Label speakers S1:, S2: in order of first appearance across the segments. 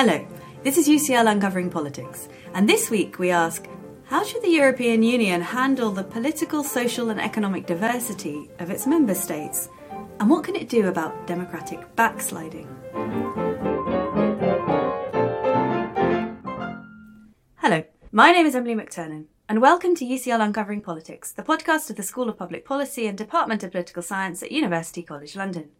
S1: Hello, this is UCL Uncovering Politics, and this week we ask how should the European Union handle the political, social, and economic diversity of its member states? And what can it do about democratic backsliding? Hello, my name is Emily McTernan, and welcome to UCL Uncovering Politics, the podcast of the School of Public Policy and Department of Political Science at University College London.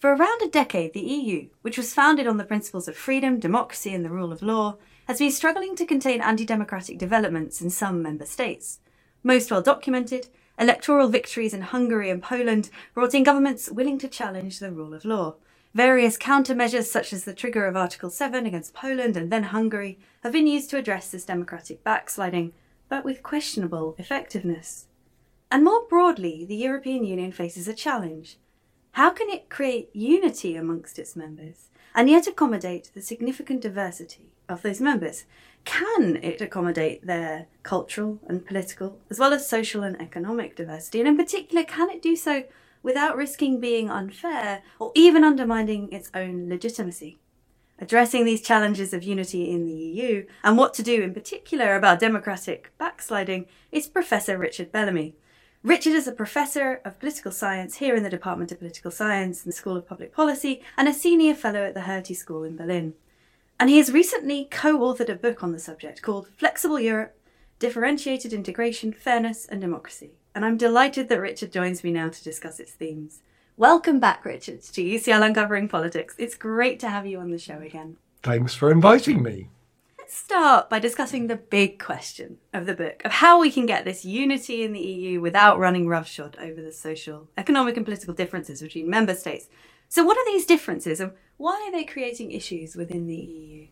S1: For around a decade, the EU, which was founded on the principles of freedom, democracy, and the rule of law, has been struggling to contain anti democratic developments in some member states. Most well documented, electoral victories in Hungary and Poland brought in governments willing to challenge the rule of law. Various countermeasures, such as the trigger of Article 7 against Poland and then Hungary, have been used to address this democratic backsliding, but with questionable effectiveness. And more broadly, the European Union faces a challenge how can it create unity amongst its members and yet accommodate the significant diversity of those members? Can it accommodate their cultural and political, as well as social and economic diversity? And in particular, can it do so without risking being unfair or even undermining its own legitimacy? Addressing these challenges of unity in the EU and what to do in particular about democratic backsliding is Professor Richard Bellamy, Richard is a professor of political science here in the Department of Political Science and the School of Public Policy and a senior fellow at the Hertie School in Berlin. And he has recently co authored a book on the subject called Flexible Europe Differentiated Integration, Fairness and Democracy. And I'm delighted that Richard joins me now to discuss its themes. Welcome back, Richard, to UCL Uncovering Politics. It's great to have you on the show again.
S2: Thanks for inviting me
S1: start by discussing the big question of the book of how we can get this unity in the EU without running roughshod over the social, economic, and political differences between member states. So, what are these differences and why are they creating issues within the EU?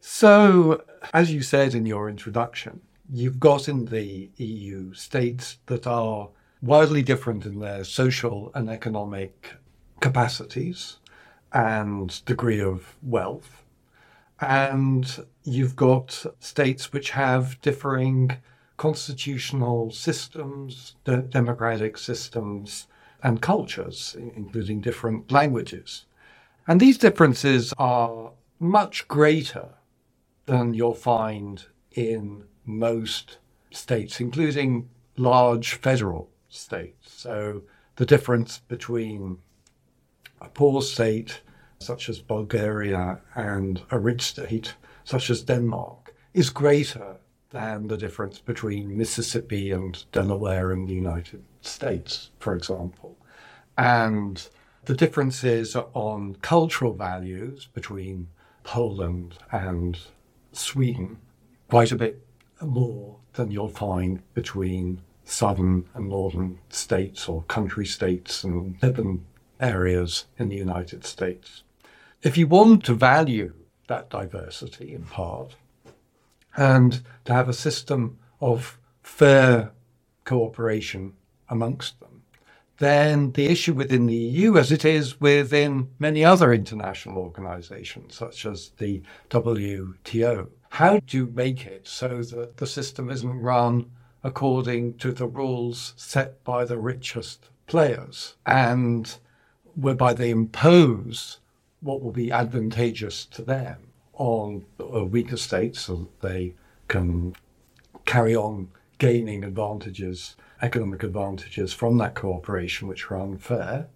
S2: So, as you said in your introduction, you've got in the EU states that are wildly different in their social and economic capacities and degree of wealth and you've got states which have differing constitutional systems, de- democratic systems, and cultures, including different languages. And these differences are much greater than you'll find in most states, including large federal states. So the difference between a poor state such as Bulgaria, and a rich state, such as Denmark, is greater than the difference between Mississippi and Delaware in the United States, for example. And the differences on cultural values between Poland and Sweden, quite a bit more than you'll find between southern and northern states or country states and urban areas in the United States. If you want to value that diversity in part and to have a system of fair cooperation amongst them, then the issue within the EU, as it is within many other international organizations, such as the WTO, how do you make it so that the system isn't run according to the rules set by the richest players and whereby they impose what will be advantageous to them on weaker states so that they can carry on gaining advantages, economic advantages from that cooperation which are unfair?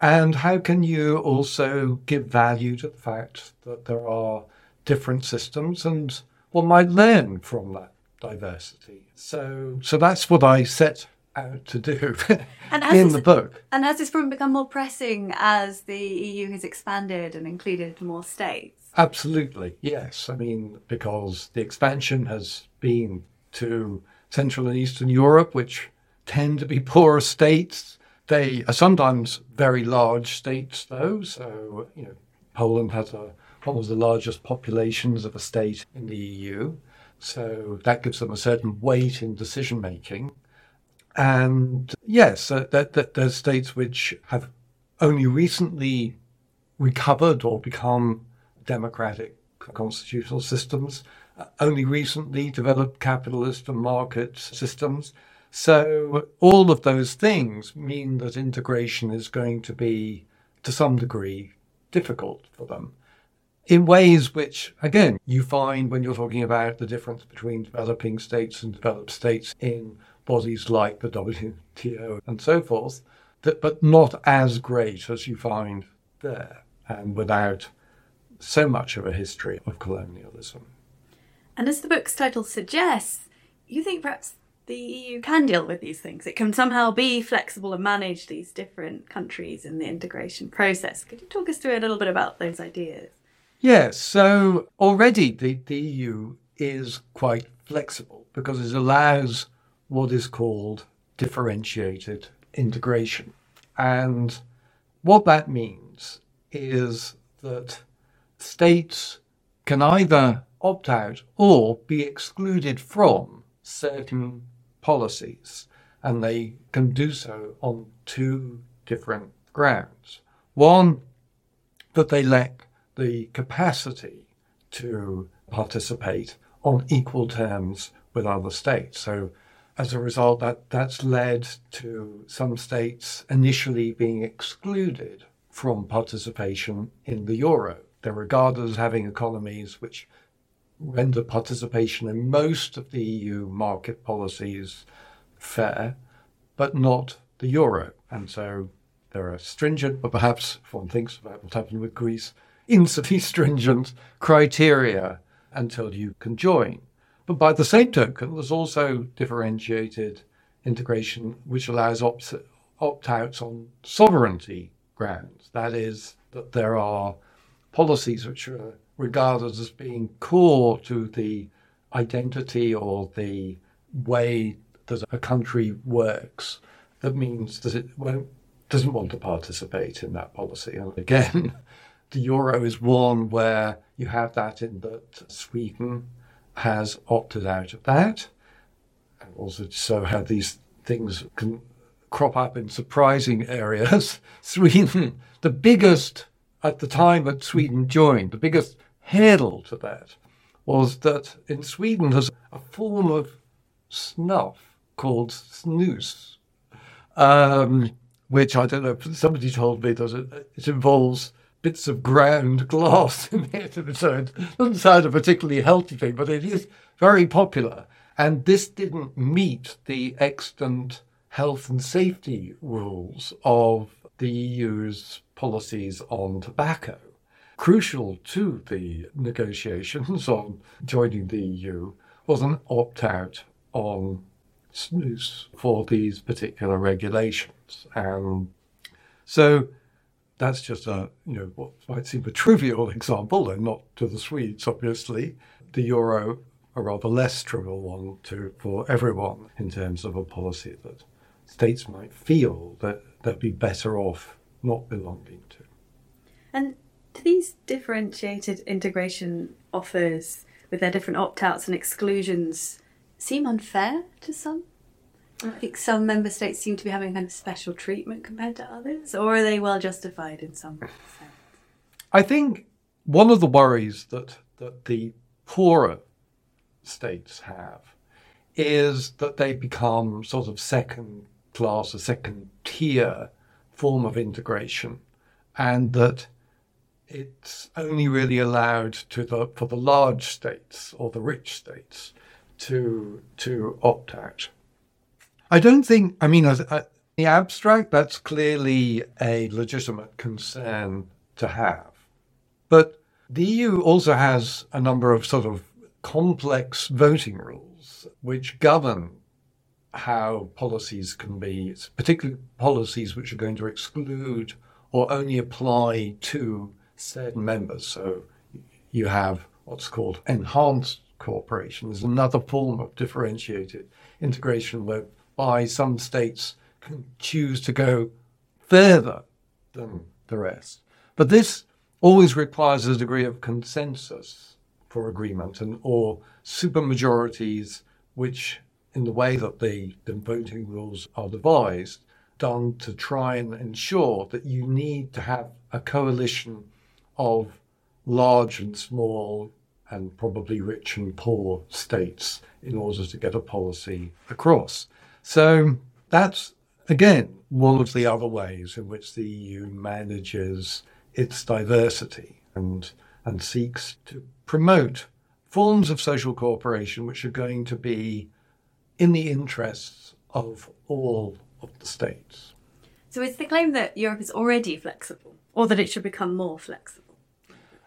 S2: And how can you also give value to the fact that there are different systems and one might learn from that diversity? So, so that's what I set out to do in the book.
S1: And has this problem become more pressing as the EU has expanded and included more states?
S2: Absolutely, yes. I mean, because the expansion has been to Central and Eastern Europe, which tend to be poorer states. They are sometimes very large states, though. So, you know, Poland has a, one of the largest populations of a state in the EU. So that gives them a certain weight in decision making. And yes, uh, there's states which have only recently recovered or become democratic constitutional systems, uh, only recently developed capitalist and market systems. So all of those things mean that integration is going to be, to some degree, difficult for them. in ways which, again, you find when you're talking about the difference between developing states and developed states in bodies like the WTO and so forth, that, but not as great as you find there, and without so much of a history of colonialism.
S1: And as the book's title suggests, you think perhaps the EU can deal with these things. It can somehow be flexible and manage these different countries in the integration process. Could you talk us through a little bit about those ideas?
S2: Yes, so already the, the EU is quite flexible because it allows what is called differentiated integration. And what that means is that states can either opt out or be excluded from certain policies, and they can do so on two different grounds. One, that they lack the capacity to participate on equal terms with other states. So, as a result, that, that's led to some states initially being excluded from participation in the euro. They're regarded as having economies which render participation in most of the EU market policies fair, but not the euro. And so there are stringent, but perhaps if one thinks about what happened with Greece, insufficiently stringent criteria until you can join. But by the same token, there's also differentiated integration which allows opt, opt outs on sovereignty grounds. That is, that there are policies which are regarded as being core to the identity or the way that a country works. That means that it doesn't want to participate in that policy. And again, the euro is one where you have that in that Sweden has opted out of that. And also so how these things can crop up in surprising areas. Sweden, the biggest at the time that Sweden joined, the biggest hurdle to that was that in Sweden there's a form of snuff called snus, um, which I don't know, somebody told me that it, it involves bits of ground glass in it. So it doesn't sound a particularly healthy thing, but it is very popular. And this didn't meet the extant health and safety rules of the EU's policies on tobacco crucial to the negotiations on joining the EU was an opt out on snus for these particular regulations. And so that's just a, you know, what might seem a trivial example, and not to the Swedes, obviously. The euro, a rather less trivial one to, for everyone in terms of a policy that states might feel that they'd be better off not belonging to.
S1: And do these differentiated integration offers with their different opt outs and exclusions seem unfair to some? I think some member states seem to be having kind of special treatment compared to others, or are they well justified in some sense?
S2: I think one of the worries that, that the poorer states have is that they become sort of second class, a second tier form of integration, and that it's only really allowed to the for the large states or the rich states to to opt out. I don't think. I mean, as, uh, the abstract, that's clearly a legitimate concern to have, but the EU also has a number of sort of complex voting rules which govern how policies can be, particularly policies which are going to exclude or only apply to certain members. So you have what's called enhanced cooperation. There's another form of differentiated integration whereby some states can choose to go further than hmm. the rest. But this always requires a degree of consensus for agreement and or supermajorities which in the way that the, the voting rules are devised done to try and ensure that you need to have a coalition of large and small and probably rich and poor states in order to get a policy across. So that's, again, one of the other ways in which the EU manages its diversity. And and seeks to promote forms of social cooperation which are going to be in the interests of all of the states.
S1: So it's the claim that Europe is already flexible, or that it should become more flexible?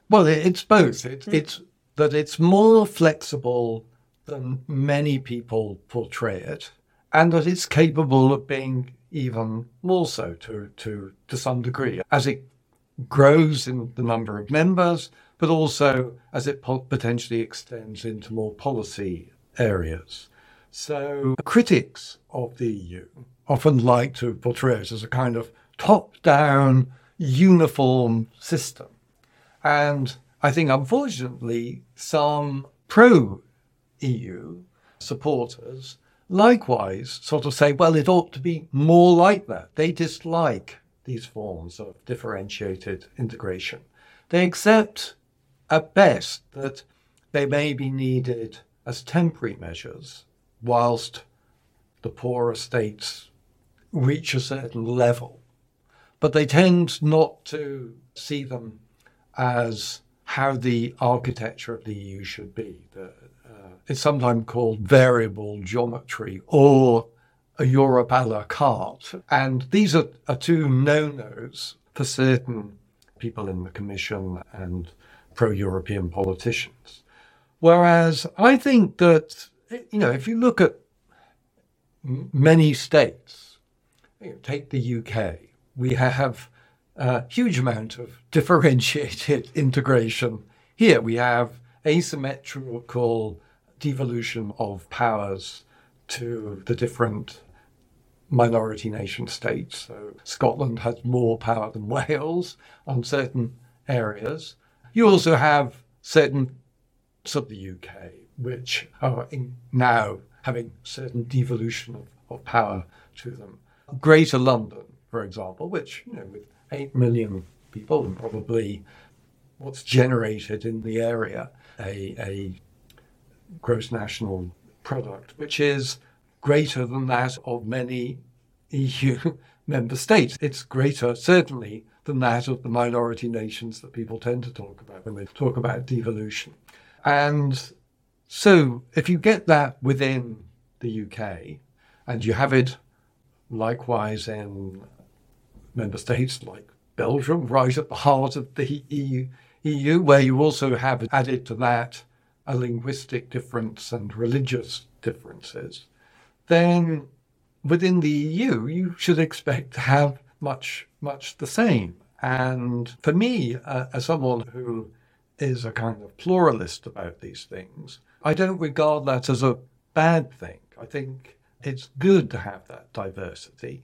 S2: Well, it's both. It's, mm. it's that it's more flexible than many people portray it, and that it's capable of being even more so to, to, to some degree as it grows in the number of members, but also as it potentially extends into more policy areas. So critics of the EU often like to portray it as a kind of top-down, uniform system. And I think, unfortunately, some pro-EU supporters likewise sort of say, well, it ought to be more like that. They dislike these forms of differentiated integration. They accept at best that they may be needed as temporary measures whilst the poorer states reach a certain level. But they tend not to see them as how the architecture of the EU should be. The, it's sometimes called variable geometry or a Europe a la carte. And these are, are two no nos for certain people in the Commission and pro European politicians. Whereas I think that, you know, if you look at many states, take the UK, we have a huge amount of differentiated integration. Here we have asymmetrical devolution of powers to the different minority nation states. So Scotland has more power than Wales on certain areas. You also have certain parts of the UK which are now having certain devolution of, of power to them. Greater London, for example, which you know with eight million people and probably what's generated in the area a, a gross national product, which is greater than that of many EU member states. It's greater, certainly, than that of the minority nations that people tend to talk about when they talk about devolution. And so, if you get that within the UK, and you have it likewise in member states like Belgium, right at the heart of the EU, EU, where you also have added to that a linguistic difference and religious differences, then within the EU, you should expect to have much, much the same. And for me, uh, as someone who is a kind of pluralist about these things, I don't regard that as a bad thing. I think it's good to have that diversity.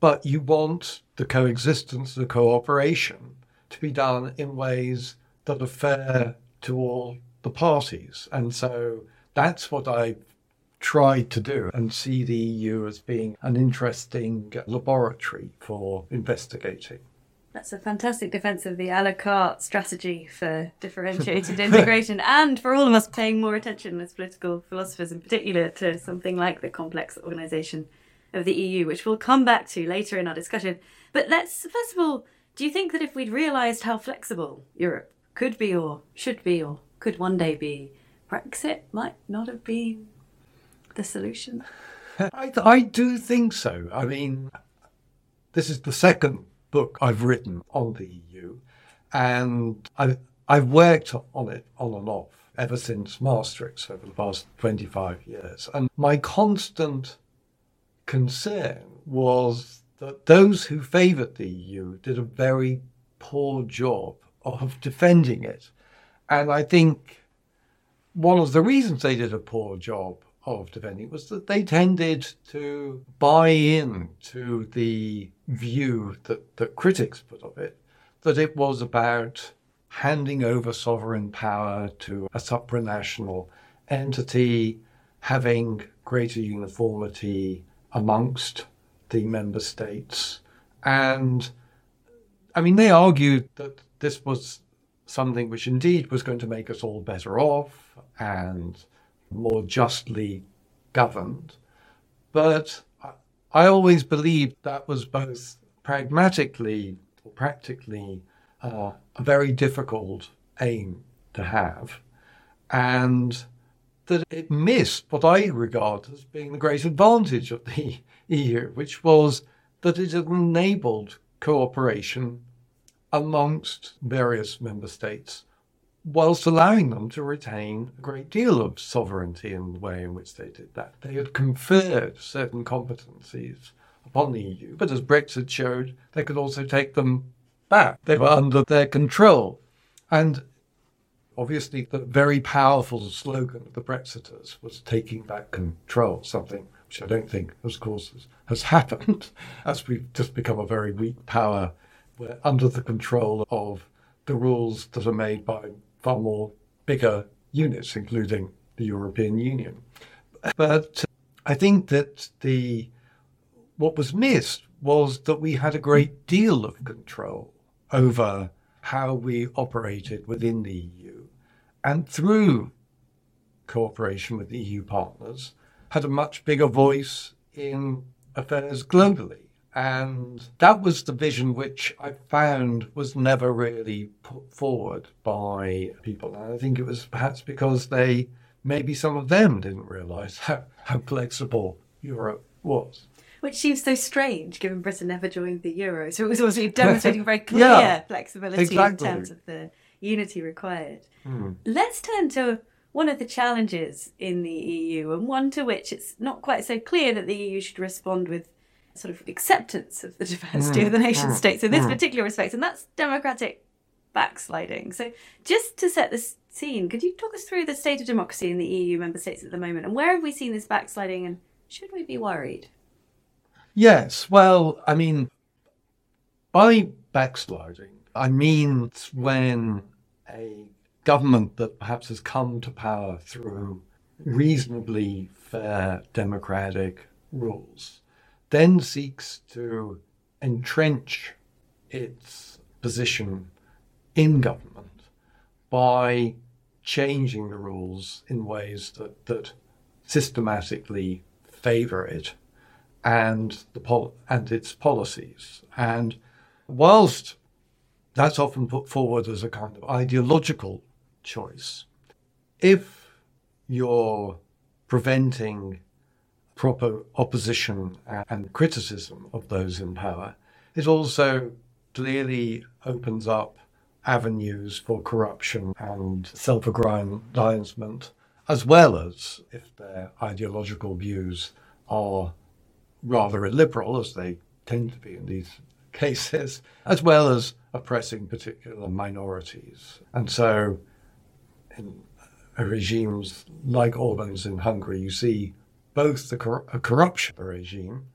S2: But you want the coexistence, the cooperation to be done in ways that are fair to all the parties. And so that's what I tried to do and see the EU as being an interesting laboratory for investigating.
S1: That's a fantastic defense of the a la carte strategy for differentiated integration and for all of us paying more attention as political philosophers in particular to something like the complex organisation of the EU, which we'll come back to later in our discussion. But let's, first of all, do you think that if we'd realised how flexible Europe could be or should be or could one day be, Brexit might not have been the solution?
S2: I, I do think so. I mean, this is the second book I've written on the EU, and I've, I've worked on it on and off ever since Maastricht over the past 25 years. And my constant concern was that those who favoured the EU did a very poor job of defending it. And I think one of the reasons they did a poor job of defending was that they tended to buy in to the view that, that critics put of it, that it was about handing over sovereign power to a supranational entity, having greater uniformity amongst the member states. And I mean, they argued that this was something which indeed was going to make us all better off and more justly governed. But I always believed that was both pragmatically or practically uh, a very difficult aim to have, and that it missed what I regard as being the great advantage of the EU, which was that it enabled cooperation amongst various member states whilst allowing them to retain a great deal of sovereignty in the way in which they did that. They had conferred certain competencies upon the EU, but as Brexit showed, they could also take them back. They were under their control. And obviously, the very powerful slogan of the Brexiters was taking back control, something which I don't think, of course, has, happened as we've just become a very weak power. We're under the control of the rules that are made by far more bigger units, including the European Union. But I think that the what was missed was that we had a great deal of control over how we operated within the EU and through cooperation with EU partners had a much bigger voice in affairs globally. And that was the vision which I found was never really put forward by people. And I think it was perhaps because they, maybe some of them didn't realize how, how flexible Europe was.
S1: Which seems so strange given Britain never joined the euro. So it was also demonstrating very clear
S2: yeah,
S1: flexibility
S2: exactly.
S1: in terms of the unity required.
S2: Mm.
S1: Let's turn to one of the challenges in the EU, and one to which it's not quite so clear that the EU should respond with sort of acceptance of the diversity
S2: mm,
S1: of the nation
S2: mm,
S1: states in this
S2: mm.
S1: particular respect, and that's democratic backsliding. So, just to set the scene, could you talk us through the state of democracy in the EU member states at the moment, and where have we seen this backsliding, and should we be worried?
S2: Yes, well, I mean, by backsliding, I mean when a government that perhaps has come to power through reasonably fair democratic rules then seeks to entrench its position in government by changing the rules in ways that, that systematically favor it and the pol- and its policies. And whilst that's often put forward as a kind of ideological choice, if you're preventing proper opposition and criticism of those in power, it also clearly opens up avenues for corruption and self aggrandizement, as well as if their ideological views are rather illiberal, as they tend to be in these cases, as well as oppressing particular minorities. And so, in regimes like Orban's in Hungary, you see both the cor- uh, corruption regime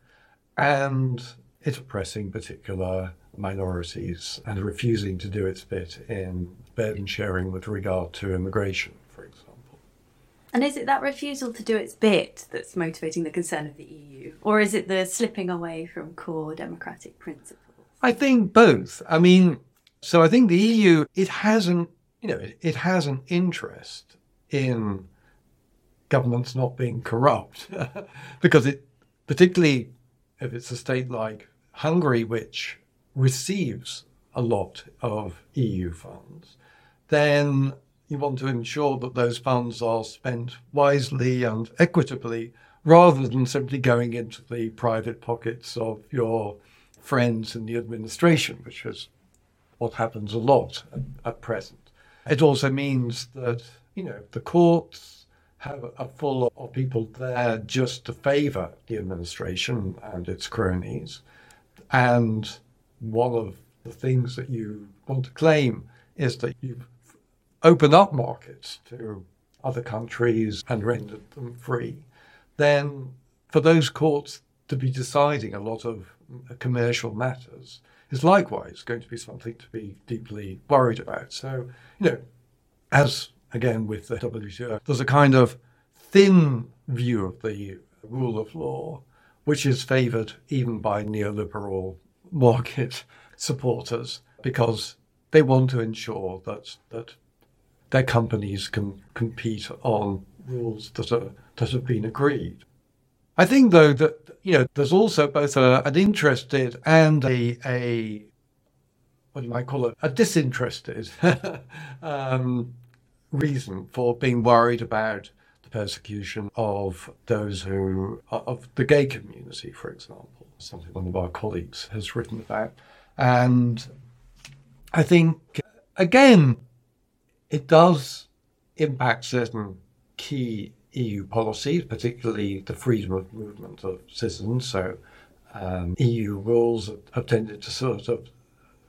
S2: and it oppressing particular minorities and refusing to do its bit in burden sharing with regard to immigration, for example.
S1: And is it that refusal to do its bit that's motivating the concern of the EU? Or is it the slipping away from core democratic principles?
S2: I think both. I mean, so I think the EU, it hasn't, you know, it, it has an interest in governments not being corrupt, because it, particularly if it's a state like Hungary, which receives a lot of EU funds, then you want to ensure that those funds are spent wisely and equitably rather than simply going into the private pockets of your friends in the administration, which is what happens a lot at, at present. It also means that, you know, the courts, have a full of people there just to favour the administration and its cronies. And one of the things that you want to claim is that you've opened up markets to other countries and rendered them free. Then, for those courts to be deciding a lot of commercial matters is likewise going to be something to be deeply worried about. So, you know, as again with the WTO, there's a kind of thin view of the rule of law, which is favoured even by neoliberal market supporters because they want to ensure that that their companies can compete on rules that are that have been agreed. I think though that you know there's also both a, an interested and a, a what you might call a, a disinterested um, reason for being worried about the persecution of those who, of the gay community, for example, something one of our colleagues has written about. And I think, again, it does impact certain key EU policies, particularly the freedom of movement of citizens. So, um, EU rules have tended to sort of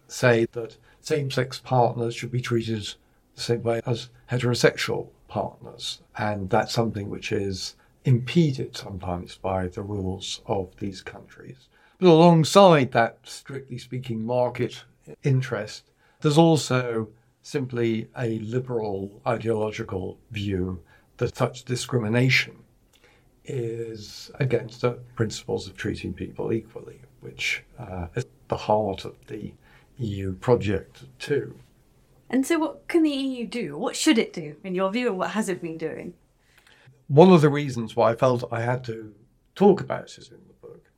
S2: say that same sex partners should be treated same way as heterosexual partners. And that's something which is impeded sometimes by the rules of these countries. But alongside that, strictly speaking, market interest, there's also simply a liberal ideological view that such discrimination is against the principles of treating people equally, which uh, is the heart of the EU project too.
S1: And so, what can the EU do? What should it do, in your view, and what has it been doing?
S2: One of the reasons why I felt I had to talk about it in the book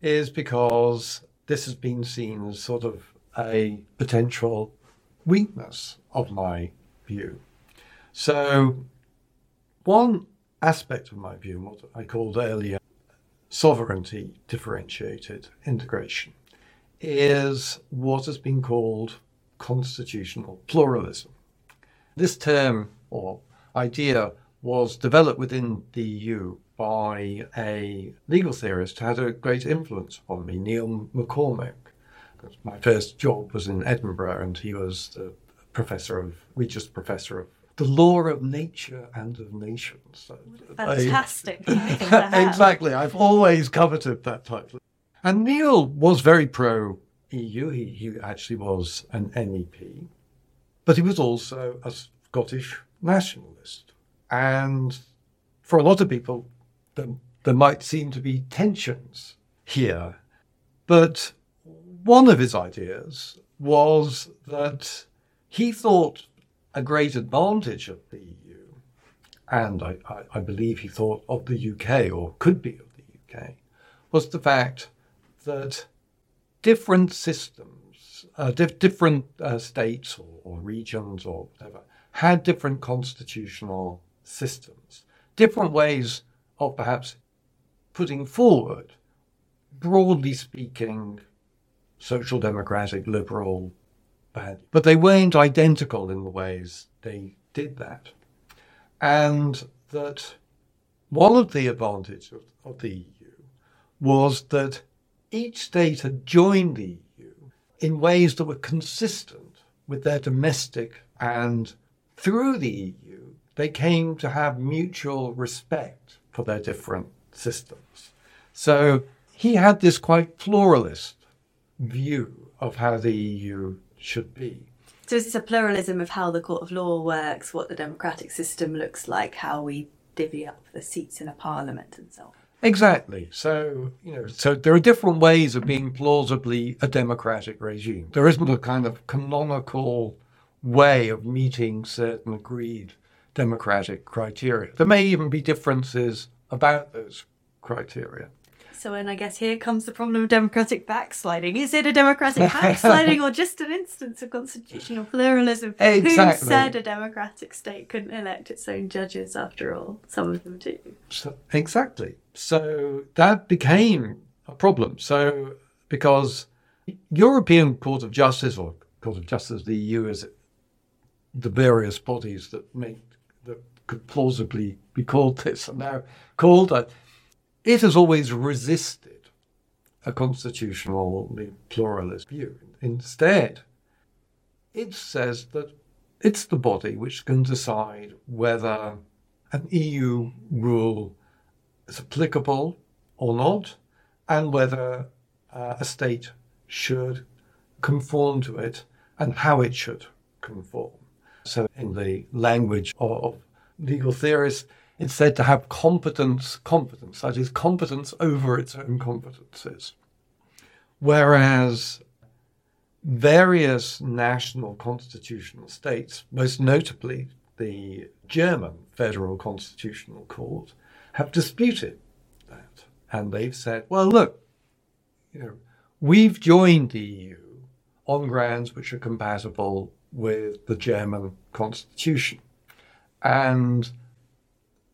S2: is because this has been seen as sort of a potential weakness of my view. So, one aspect of my view, what I called earlier sovereignty differentiated integration, is what has been called constitutional pluralism. This term or idea was developed within the EU by a legal theorist who had a great influence on me, Neil MacCormick. My first job was in Edinburgh, and he was the professor of, Regius Professor of the law of nature and of nations.
S1: Fantastic.
S2: exactly. I've always coveted that title. And Neil was very pro EU. He, he actually was an MEP, but he was also a Scottish nationalist. And for a lot of people, there, there might seem to be tensions here. But one of his ideas was that he thought a great advantage of the EU, and I, I, I believe he thought of the UK or could be of the UK, was the fact that different systems, uh, different uh, states or, or, regions or whatever, had different constitutional systems, different ways of perhaps putting forward, broadly speaking, social democratic, liberal, but they weren't identical in the ways they did that. And that one of the advantages of the EU was that each state had joined the EU in ways that were consistent with their domestic and through the EU, they came to have mutual respect for their different systems. So he had this quite pluralist view of how the EU should be.
S1: So it's a pluralism of how the court of law works, what the democratic system looks like, how we divvy up the seats in a parliament and so on.
S2: Exactly. So, you know, so there are different ways of being plausibly a democratic regime. There isn't a kind of canonical way of meeting certain agreed democratic criteria. There may even be differences about those criteria.
S1: So, and I guess here comes the problem of democratic backsliding. Is it a democratic backsliding or just an instance of constitutional pluralism?
S2: Exactly.
S1: Who said a democratic state couldn't elect its own judges after all? Some of them do.
S2: So, exactly. So that became a problem. So, because European Court of Justice or Court of Justice, the EU is the various bodies that make that could plausibly be called this are now called that it has always resisted a constitutionally pluralist view. Instead, it says that it's the body which can decide whether an EU rule is applicable or not, and whether uh, a state should conform to it and how it should conform. So, in the language of legal theorists, it's said to have competence, competence, that is, competence over its own competences. Whereas various national constitutional states, most notably the German Federal Constitutional Court, have disputed that. And they've said, well, look, you know, we've joined the EU on grounds which are compatible with the German constitution. And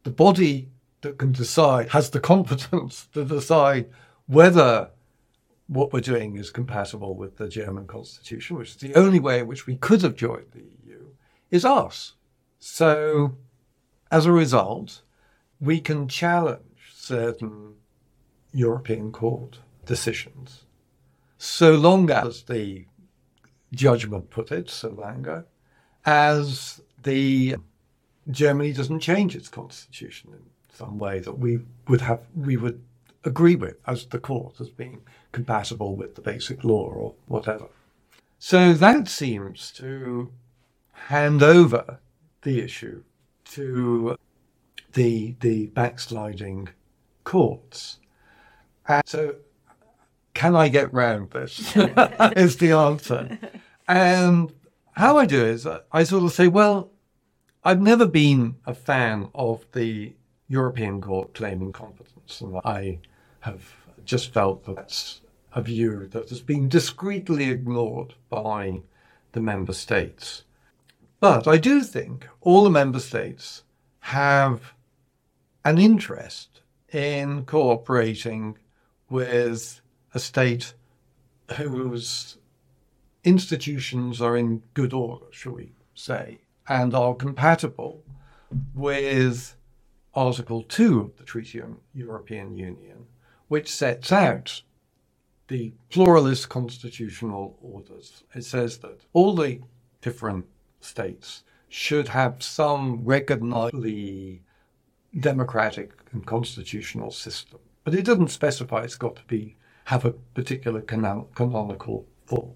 S2: the body that can decide has the competence to decide whether what we're doing is compatible with the German constitution, which is the only way in which we could have joined the EU, is us. So, as a result, we can challenge certain European court decisions so long as the judgment put it, so long as the Germany doesn't change its constitution in some way that we would have we would agree with as the court as being compatible with the basic law or whatever. So that seems to hand over the issue to the the backsliding courts. And so can I get round this? is the answer. And how I do it is I sort of say, well, I've never been a fan of the European Court claiming competence, and I have just felt that that's a view that has been discreetly ignored by the member states. But I do think all the member states have an interest in cooperating with a state whose institutions are in good order, shall we say, and are compatible with Article 2 of the Treaty on European Union, which sets out the pluralist constitutional orders. It says that all the different states should have some recognizably democratic and constitutional system. But it doesn't specify it's got to be have a particular canon- canonical form.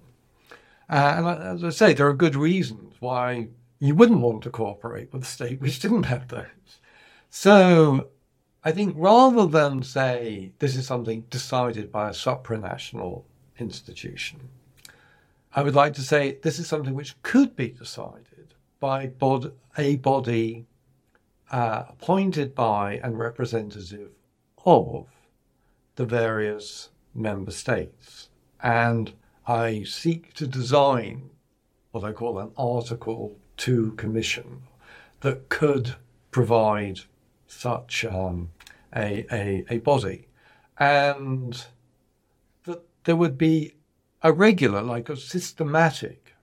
S2: Uh, and as I say, there are good reasons why you wouldn't want to cooperate with a state which didn't have those. So I think rather than say this is something decided by a supranational institution, I would like to say this is something which could be decided by bod- a body uh, appointed by and representative of the various member states. And I seek to design what I call an Article 2 Commission that could provide such um, a, a, a body. And that there would be a regular, like a systematic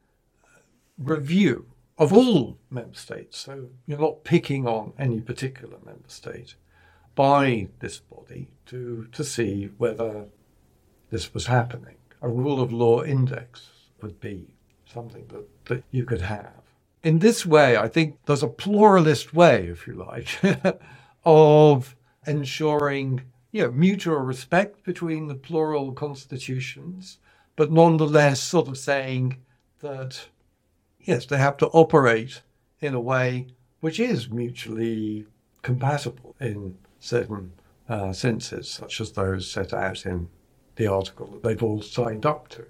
S2: review of all member states. So you're not picking on any particular member state by this body to, to see whether this was happening. A rule of law index would be something that, that you could have. In this way, I think there's a pluralist way, if you like, of ensuring you know, mutual respect between the plural constitutions, but nonetheless sort of saying that, yes, they have to operate in a way which is mutually compatible in certain uh, senses, such as those set out in the article that they've all signed up to.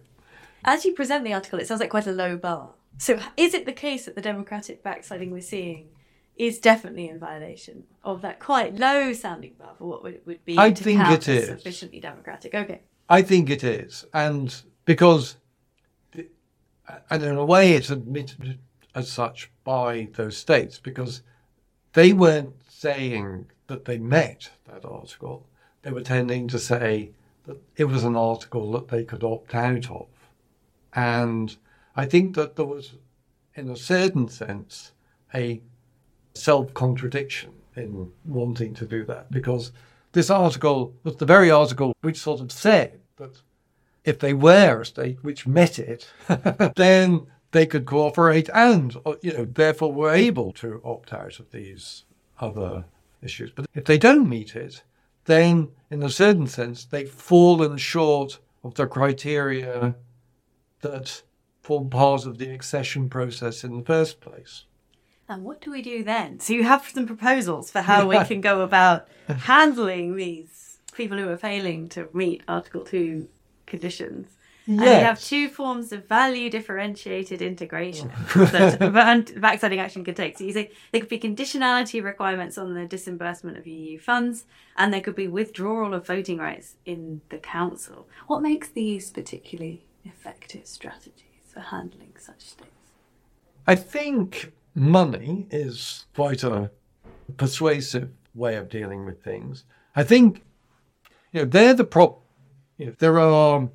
S1: As you present the article, it sounds like quite a low bar. So, is it the case that the democratic backsliding we're seeing is definitely in violation of that quite low sounding bar for what would, would be
S2: I think it is.
S1: sufficiently democratic? Okay.
S2: I think it is, and because, and in a way, it's admitted as such by those states because they weren't saying that they met that article. They were tending to say that it was an article that they could opt out of, and I think that there was, in a certain sense, a self contradiction in wanting to do that because this article was the very article which sort of said that if they were a state which met it, then they could cooperate and, uh, you know, therefore were able to opt out of these other issues. But if they don't meet it, then in a certain sense, they've fallen short of the criteria that form part of the accession process in the first place.
S1: And what do we do then? So you have some proposals for how we can go about handling these people who are failing to meet Article 2 conditions. And we have two forms of value differentiated integration oh. that ban- backsliding action could take. So you say there could be conditionality requirements on the disbursement of EU funds, and there could be withdrawal of voting rights in the council. What makes these particularly effective strategies? For handling such things?
S2: I think money is quite a persuasive way of dealing with things. I think you know they're the prop. You know, there are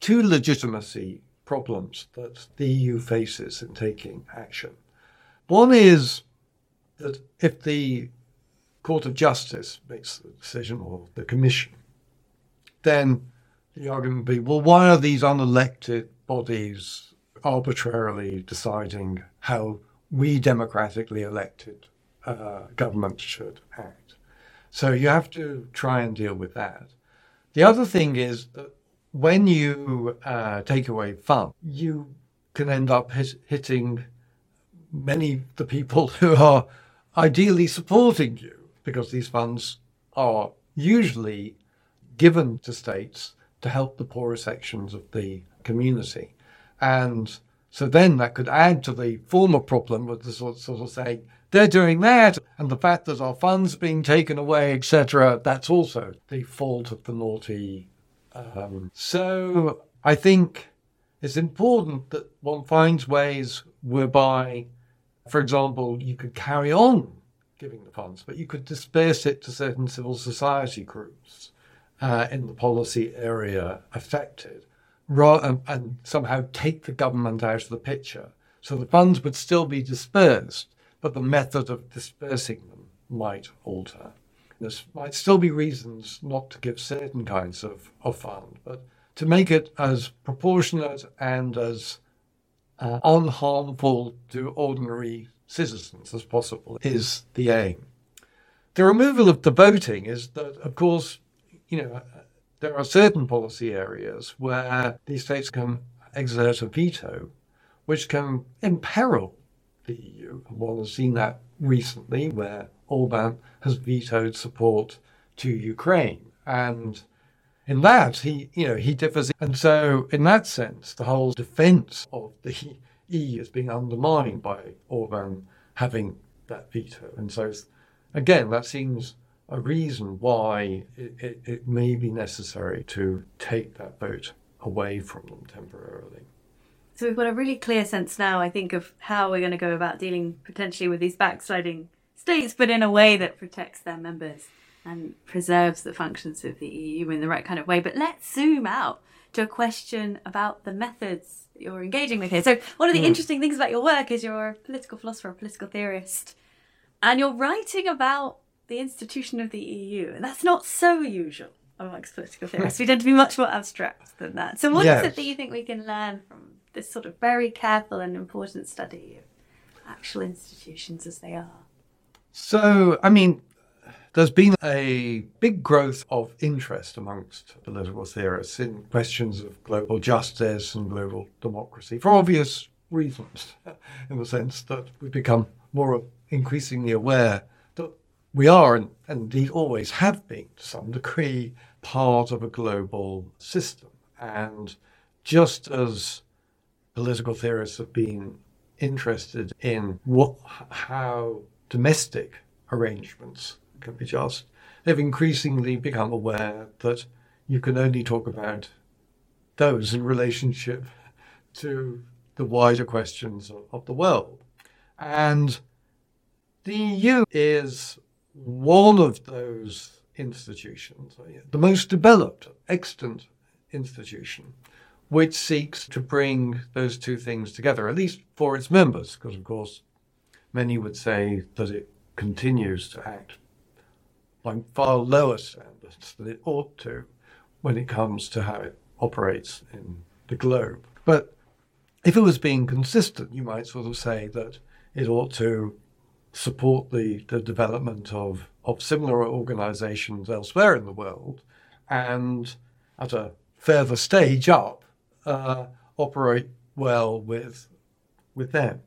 S2: two legitimacy problems that the EU faces in taking action. One is that if the Court of Justice makes the decision or the Commission, then the argument would be, well, why are these unelected bodies arbitrarily deciding how we democratically elected uh, government should act? So you have to try and deal with that. The other thing is that when you uh, take away funds, you can end up hit, hitting many of the people who are ideally supporting you because these funds are usually given to states to help the poorer sections of the community. And so then that could add to the former problem with the sort, sort of saying, they're doing that, and the fact that our funds being taken away, etc., that's also the fault of the naughty. Um, so I think it's important that one finds ways whereby, for example, you could carry on giving the funds, but you could disperse it to certain civil society groups uh, in the policy area affected, and, and somehow take the government out of the picture. So the funds would still be dispersed, but the method of dispersing them might alter. There might still be reasons not to give certain kinds of, of fund, but to make it as proportionate and as uh, unharmful to ordinary citizens as possible is the aim. The removal of the voting is that, of course, you know, there are certain policy areas where these states can exert a veto, which can imperil the EU. One has seen that recently, where Orban has vetoed support to Ukraine, and in that he, you know, he differs. And so, in that sense, the whole defence of the EU is being undermined by Orban having that veto. And so, again, that seems a reason why it, it, it, may be necessary to take that vote away from them temporarily.
S1: So we've got a really clear sense now, I think, of how we're going to go about dealing potentially with these backsliding states, but in a way that protects their members and preserves the functions of the EU in the right kind of way. But let's zoom out to a question about the methods you're engaging with here. So one of the mm. interesting things about your work is you're a political philosopher, a political theorist, and you're writing about the institution of the EU, and that's not so usual amongst political theorists. we tend to be much more abstract than that. So what yes. is it that you think we can learn from this sort of very careful and important study of actual institutions as they are?
S2: So, I mean, there's been a big growth of interest amongst political theorists in questions of global justice and global democracy for obvious reasons, in the sense that we've become more increasingly aware we are, and, indeed always have been to some degree, part of a global system. And just as political theorists have been interested in what, how domestic arrangements can be just, they've increasingly become aware that you can only talk about those in relationship to the wider questions of, of the world. And the EU is one of those institutions, uh, the most developed, extant institution, which seeks to bring those two things together, at least for its members, because of course many would say that it continues to act by far lower standards than it ought to when it comes to how it operates in the globe. But if it was being consistent, you might sort of say that it ought to support the, the development of, of similar organizations elsewhere in the world and at a further stage up uh, operate well with, with them.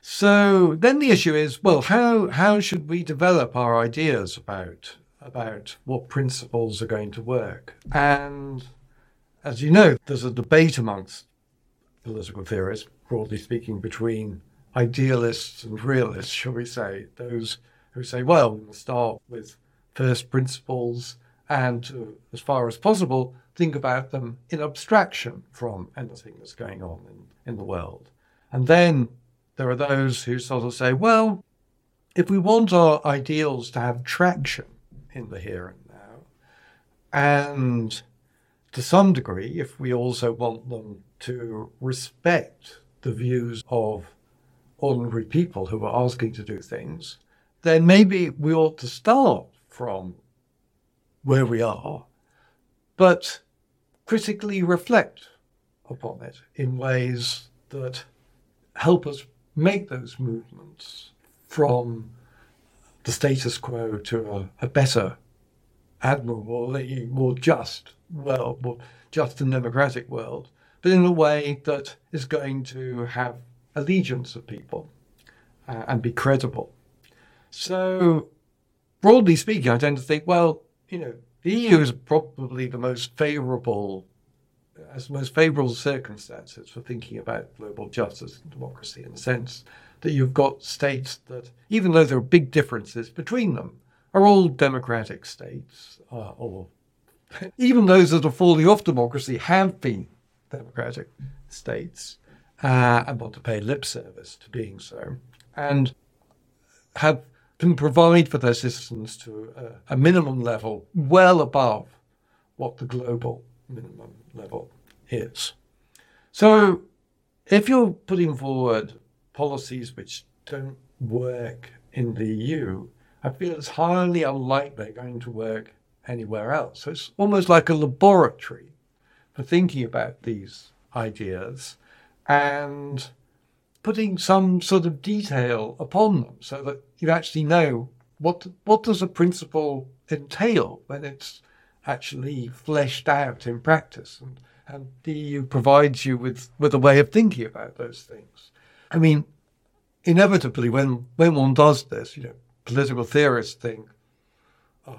S2: So then the issue is, well, how how should we develop our ideas about about what principles are going to work? And as you know, there's a debate amongst political theorists, broadly speaking, between idealists and realists, shall we say, those who say, well, we'll start with first principles and, uh, as far as possible, think about them in abstraction from anything that's going on in, in the world. And then there are those who sort of say, well, if we want our ideals to have traction in the here and now, and to some degree, if we also want them to respect the views of ordinary people who are asking to do things, then maybe we ought to start from where we are, but critically reflect upon it in ways that help us make those movements from the status quo to a, a better, admirable, more just world, more just and democratic world, but in a way that is going to have allegiance of people uh, and be credible. So, broadly speaking, I tend to think, well, you know, the EU is probably the most favourable, has the most favourable circumstances for thinking about global justice and democracy in the sense that you've got states that, even though there are big differences between them, are all democratic states, uh, or even those that are falling off democracy have been democratic states uh, and want to pay lip service to being so, and have can provide for their citizens to a, a minimum level well above what the global minimum level is. So, if you're putting forward policies which don't work in the EU, I feel it's highly unlikely they're going to work anywhere else. So it's almost like a laboratory for thinking about these ideas and putting some sort of detail upon them so that you actually know what what does a principle entail when it's actually fleshed out in practice and, and the EU provides you with, with a way of thinking about those things. I mean, inevitably when when one does this, you know, political theorists think, oh,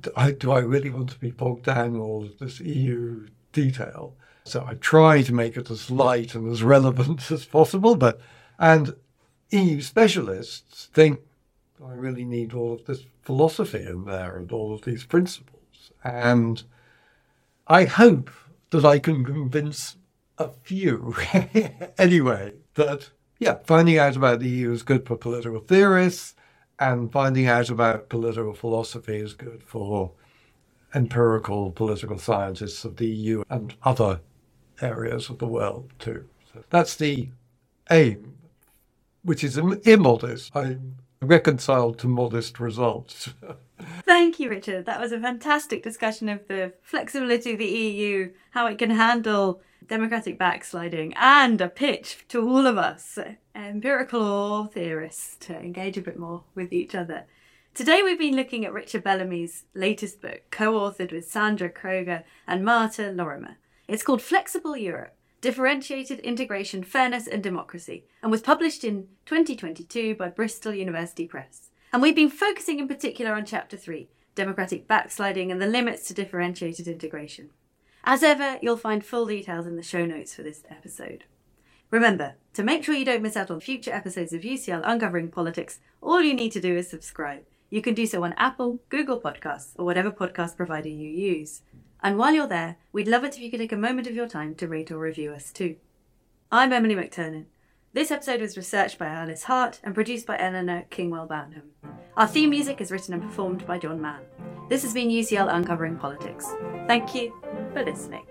S2: do I, do I really want to be bogged down in all this EU detail? So I try to make it as light and as relevant as possible. But and EU specialists think I really need all of this philosophy in there and all of these principles. And I hope that I can convince a few anyway that yeah, finding out about the EU is good for political theorists, and finding out about political philosophy is good for empirical political scientists of the EU and other areas of the world too. So that's the aim, which is immodest. I'm reconciled to modest results.
S1: Thank you, Richard. That was a fantastic discussion of the flexibility of the EU, how it can handle democratic backsliding, and a pitch to all of us, empirical or theorists, to engage a bit more with each other. Today we've been looking at Richard Bellamy's latest book, co authored with Sandra Kroger and Marta Lorimer. It's called Flexible Europe Differentiated Integration, Fairness and Democracy, and was published in 2022 by Bristol University Press. And we've been focusing in particular on Chapter 3 Democratic Backsliding and the Limits to Differentiated Integration. As ever, you'll find full details in the show notes for this episode. Remember, to make sure you don't miss out on future episodes of UCL Uncovering Politics, all you need to do is subscribe. You can do so on Apple, Google Podcasts, or whatever podcast provider you use. And while you're there, we'd love it if you could take a moment of your time to rate or review us too. I'm Emily McTernan. This episode was researched by Alice Hart and produced by Eleanor Kingwell Banham. Our theme music is written and performed by John Mann. This has been UCL Uncovering Politics. Thank you for listening.